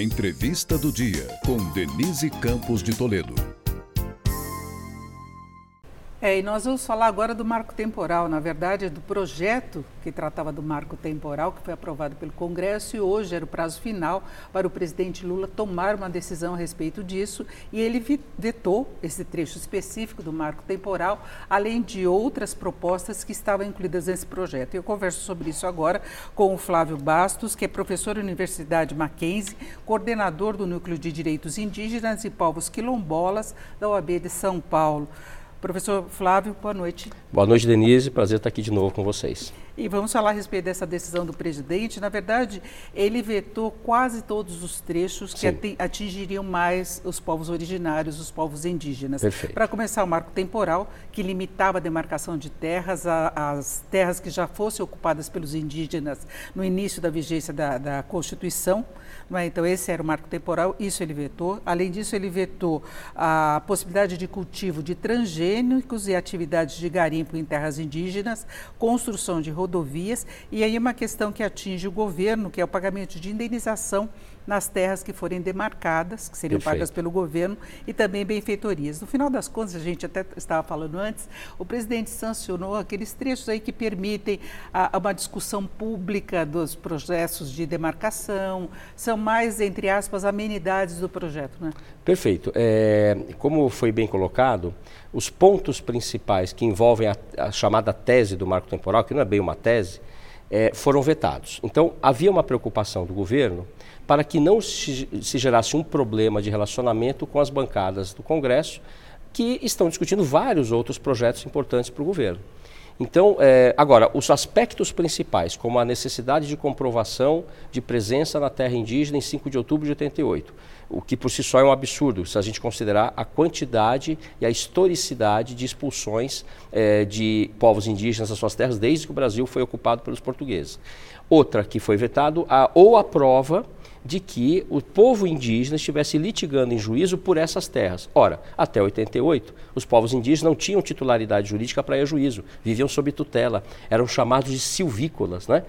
Entrevista do dia com Denise Campos de Toledo. É, e nós vamos falar agora do marco temporal, na verdade, do projeto que tratava do marco temporal, que foi aprovado pelo Congresso, e hoje era o prazo final para o presidente Lula tomar uma decisão a respeito disso, e ele vetou esse trecho específico do marco temporal, além de outras propostas que estavam incluídas nesse projeto. Eu converso sobre isso agora com o Flávio Bastos, que é professor da Universidade Mackenzie, coordenador do Núcleo de Direitos Indígenas e Povos Quilombolas da OAB de São Paulo. Professor Flávio, boa noite. Boa noite, Denise. Prazer estar aqui de novo com vocês. E vamos falar a respeito dessa decisão do presidente. Na verdade, ele vetou quase todos os trechos que atingiriam mais os povos originários, os povos indígenas. Para começar, o marco temporal, que limitava a demarcação de terras às terras que já fossem ocupadas pelos indígenas no início da vigência da, da Constituição. É? Então, esse era o marco temporal, isso ele vetou. Além disso, ele vetou a possibilidade de cultivo de transgênicos e atividades de garimpo em terras indígenas, construção de rodovias, e aí uma questão que atinge o governo, que é o pagamento de indenização nas terras que forem demarcadas, que seriam Perfeito. pagas pelo governo, e também benfeitorias. No final das contas, a gente até estava falando antes, o presidente sancionou aqueles trechos aí que permitem a, a uma discussão pública dos processos de demarcação, são mais, entre aspas, amenidades do projeto, né? Perfeito. É, como foi bem colocado, os pontos principais que envolvem a, a chamada tese do marco temporal, que não é bem uma tese, é, foram vetados. Então, havia uma preocupação do governo para que não se, se gerasse um problema de relacionamento com as bancadas do Congresso, que estão discutindo vários outros projetos importantes para o governo. Então, é, agora, os aspectos principais, como a necessidade de comprovação de presença na terra indígena em 5 de outubro de 88, o que por si só é um absurdo, se a gente considerar a quantidade e a historicidade de expulsões é, de povos indígenas das suas terras desde que o Brasil foi ocupado pelos portugueses. Outra que foi vetado, a, ou a prova de que o povo indígena estivesse litigando em juízo por essas terras. Ora, até 88, os povos indígenas não tinham titularidade jurídica para ir a juízo, viviam sob tutela, eram chamados de silvícolas, né?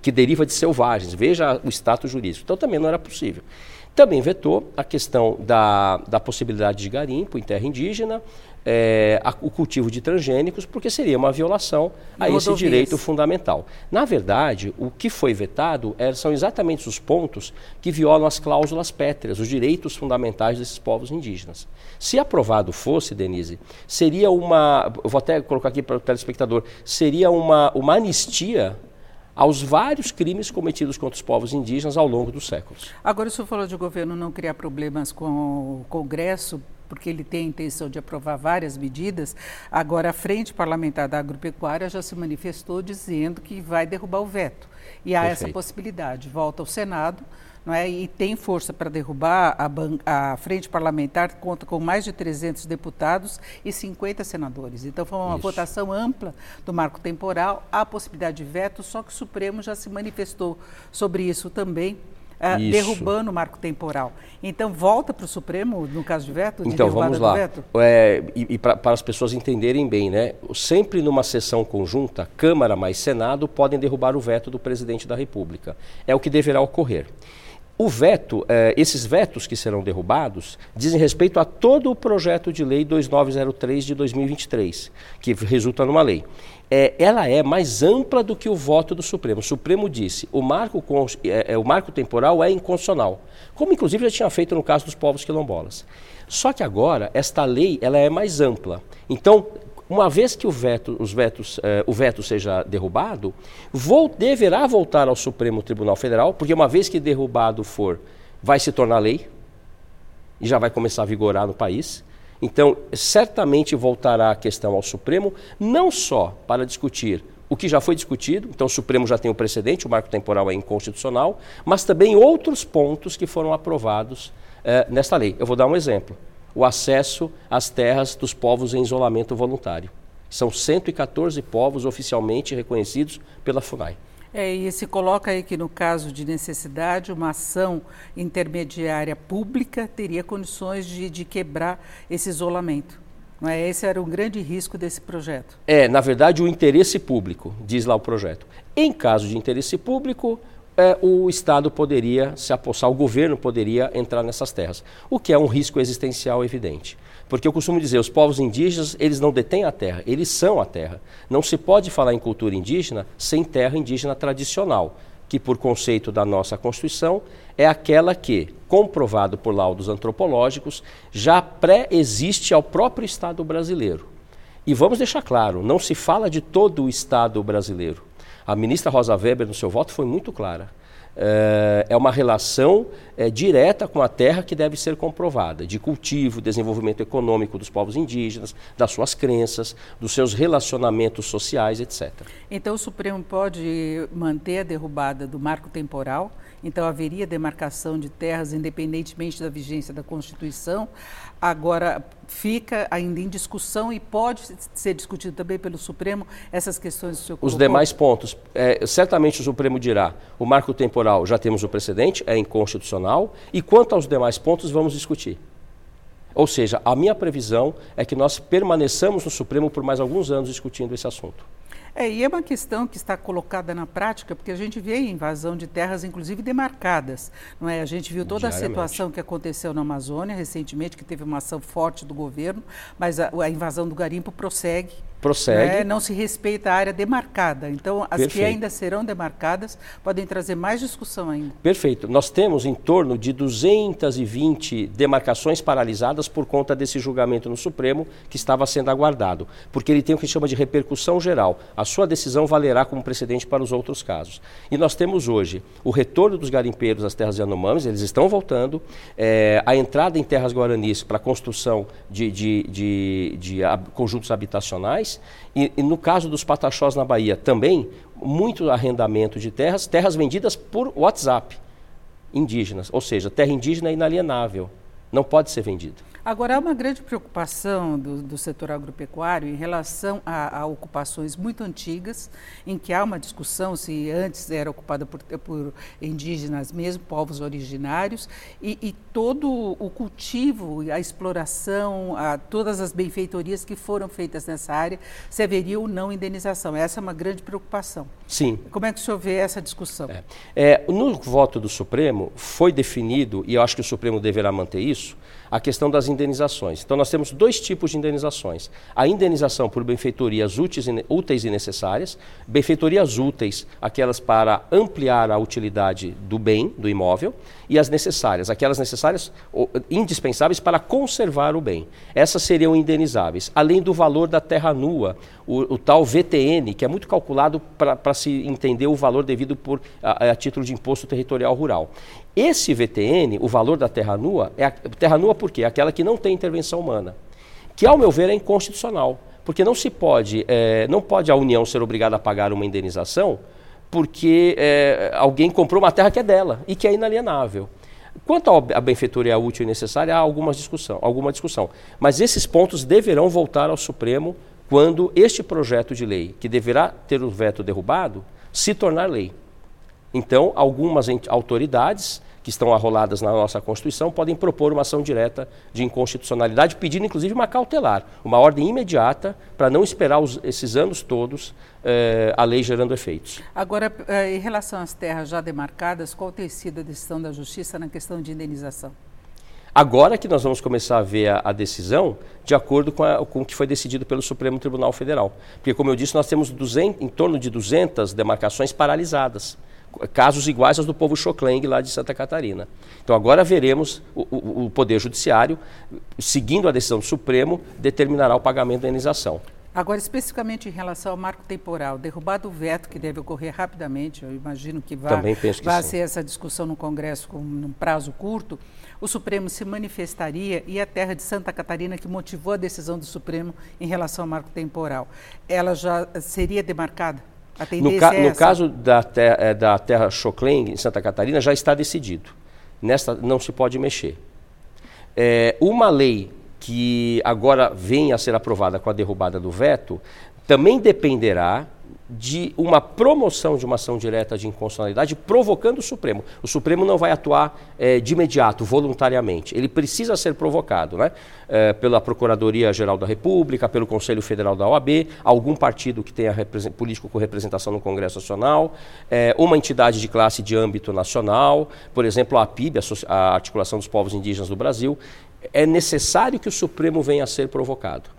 que deriva de selvagens. Veja o status jurídico. Então também não era possível. Também vetou a questão da, da possibilidade de garimpo em terra indígena, é, a, o cultivo de transgênicos, porque seria uma violação a esse direito fundamental. Na verdade, o que foi vetado é, são exatamente os pontos que violam as cláusulas pétreas, os direitos fundamentais desses povos indígenas. Se aprovado fosse, Denise, seria uma. Vou até colocar aqui para o telespectador: seria uma, uma anistia aos vários crimes cometidos contra os povos indígenas ao longo dos séculos. Agora, o senhor falou de o governo não criar problemas com o Congresso, porque ele tem a intenção de aprovar várias medidas. Agora, a Frente Parlamentar da Agropecuária já se manifestou dizendo que vai derrubar o veto. E há Perfeito. essa possibilidade. Volta ao Senado, não é? E tem força para derrubar a, a, frente parlamentar, conta com mais de 300 deputados e 50 senadores. Então foi uma Isso. votação ampla do marco temporal, há possibilidade de veto, só que o Supremo já se manifestou sobre isso também. Uh, derrubando o marco temporal. Então, volta para o Supremo, no caso de veto? De então, vamos lá. É, e, e para as pessoas entenderem bem, né? sempre numa sessão conjunta, Câmara mais Senado podem derrubar o veto do presidente da República. É o que deverá ocorrer. O veto, eh, esses vetos que serão derrubados, dizem respeito a todo o projeto de lei 2903 de 2023, que resulta numa lei. É, ela é mais ampla do que o voto do Supremo. O Supremo disse o marco, é, o marco temporal é inconstitucional, como inclusive já tinha feito no caso dos povos quilombolas. Só que agora esta lei ela é mais ampla. Então uma vez que o veto, os vetos, eh, o veto seja derrubado, vou, deverá voltar ao Supremo Tribunal Federal, porque uma vez que derrubado for, vai se tornar lei e já vai começar a vigorar no país. Então, certamente voltará a questão ao Supremo, não só para discutir o que já foi discutido, então o Supremo já tem o precedente, o marco temporal é inconstitucional, mas também outros pontos que foram aprovados eh, nesta lei. Eu vou dar um exemplo o acesso às terras dos povos em isolamento voluntário. São 114 povos oficialmente reconhecidos pela FUNAI. É, e se coloca aí que no caso de necessidade, uma ação intermediária pública teria condições de, de quebrar esse isolamento. Não é? Esse era um grande risco desse projeto. É, na verdade, o interesse público, diz lá o projeto. Em caso de interesse público, é, o Estado poderia se apossar, o governo poderia entrar nessas terras, o que é um risco existencial evidente. Porque eu costumo dizer, os povos indígenas, eles não detêm a terra, eles são a terra. Não se pode falar em cultura indígena sem terra indígena tradicional, que por conceito da nossa Constituição é aquela que, comprovado por laudos antropológicos, já pré-existe ao próprio Estado brasileiro. E vamos deixar claro, não se fala de todo o Estado brasileiro. A ministra Rosa Weber, no seu voto, foi muito clara. É, é uma relação é, direta com a terra que deve ser comprovada, de cultivo, desenvolvimento econômico dos povos indígenas, das suas crenças, dos seus relacionamentos sociais, etc. Então o Supremo pode manter a derrubada do marco temporal então haveria demarcação de terras independentemente da vigência da Constituição. Agora fica ainda em discussão e pode ser discutido também pelo Supremo essas questões do seu Os demais pontos, é, certamente o Supremo dirá, o marco temporal já temos o precedente, é inconstitucional, e quanto aos demais pontos vamos discutir. Ou seja, a minha previsão é que nós permaneçamos no Supremo por mais alguns anos discutindo esse assunto. É, e é uma questão que está colocada na prática, porque a gente vê invasão de terras, inclusive demarcadas. Não é? A gente viu toda a situação que aconteceu na Amazônia recentemente, que teve uma ação forte do governo, mas a, a invasão do garimpo prossegue prossegue. Né? Não se respeita a área demarcada. Então, as Perfeito. que ainda serão demarcadas podem trazer mais discussão ainda. Perfeito. Nós temos em torno de 220 demarcações paralisadas por conta desse julgamento no Supremo que estava sendo aguardado, porque ele tem o que chama de repercussão geral. A sua decisão valerá como precedente para os outros casos. E nós temos hoje o retorno dos garimpeiros às terras Yanomamis, eles estão voltando, é, a entrada em terras guaranis para a construção de, de, de, de conjuntos habitacionais, e, e, no caso dos pataxós na Bahia também, muito arrendamento de terras, terras vendidas por WhatsApp, indígenas, ou seja, terra indígena é inalienável, não pode ser vendida. Agora, há uma grande preocupação do, do setor agropecuário em relação a, a, ocupações muito antigas, em que há uma discussão se antes era ocupada por, por indígenas mesmo, povos originários, e, e, todo o cultivo, a exploração, a, todas as benfeitorias que foram feitas nessa área, se haveria ou não indenização. Essa é uma grande preocupação. Sim. Como é que o senhor vê essa discussão? É. É, no voto do Supremo, foi definido, e eu acho que o Supremo deverá manter isso, a questão das indenizações. Então, nós temos dois tipos de indenizações: a indenização por benfeitorias úteis e necessárias, benfeitorias úteis, aquelas para ampliar a utilidade do bem, do imóvel, e as necessárias, aquelas necessárias indispensáveis para conservar o bem. Essas seriam indenizáveis, além do valor da terra nua, o, o tal VTN, que é muito calculado para se entender o valor devido por, a, a título de imposto territorial rural. Esse VTN, o valor da terra nua, é a, terra nua por quê? Aquela que não tem intervenção humana. Que, ao meu ver, é inconstitucional. Porque não se pode, é, não pode a União ser obrigada a pagar uma indenização porque é, alguém comprou uma terra que é dela e que é inalienável. Quanto à benfeitoria útil e necessária, há alguma discussão, alguma discussão. Mas esses pontos deverão voltar ao Supremo quando este projeto de lei, que deverá ter o veto derrubado, se tornar lei. Então, algumas autoridades que estão arroladas na nossa Constituição podem propor uma ação direta de inconstitucionalidade, pedindo inclusive uma cautelar, uma ordem imediata para não esperar os, esses anos todos eh, a lei gerando efeitos. Agora, eh, em relação às terras já demarcadas, qual tem sido a decisão da Justiça na questão de indenização? Agora que nós vamos começar a ver a, a decisão de acordo com, a, com, o que foi decidido pelo Supremo Tribunal Federal. Porque, como eu disse, nós temos 200, em torno de 200 demarcações paralisadas casos iguais aos do povo Chocleng lá de Santa Catarina. Então agora veremos o, o, o, Poder Judiciário, seguindo a decisão do Supremo, determinará o pagamento da indenização. Agora, especificamente em relação ao marco temporal, derrubado o veto, que deve ocorrer rapidamente, eu imagino que vai, vai ser essa discussão no Congresso com um prazo curto, o Supremo se manifestaria e a terra de Santa Catarina, que motivou a decisão do Supremo em relação ao marco temporal, ela já seria demarcada? No, ca é no, caso da, ter é, da terra Choclen, em Santa Catarina, já está decidido. Nesta não se pode mexer. É, uma lei que agora vem a ser aprovada com a derrubada do veto também dependerá de uma promoção de uma ação direta de inconstitucionalidade provocando o Supremo. O Supremo não vai atuar é, de imediato, voluntariamente. Ele precisa ser provocado né? É, pela Procuradoria-Geral da República, pelo Conselho Federal da OAB, algum partido que tenha político com representação no Congresso Nacional, é, uma entidade de classe de âmbito nacional, por exemplo, a APIB, a Articulação dos Povos Indígenas do Brasil. É necessário que o Supremo venha a ser provocado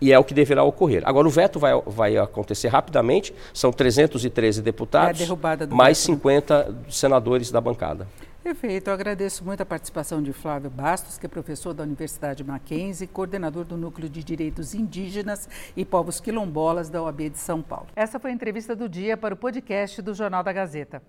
e é o que deverá ocorrer. Agora, o veto vai, vai acontecer rapidamente, são 313 deputados, é mais veto. 50 senadores da bancada. Perfeito, eu agradeço muito a participação de Flávio Bastos, que é professor da Universidade Mackenzie, coordenador do Núcleo de Direitos Indígenas e Povos Quilombolas da OAB de São Paulo. Essa foi a entrevista do dia para o podcast do Jornal da Gazeta.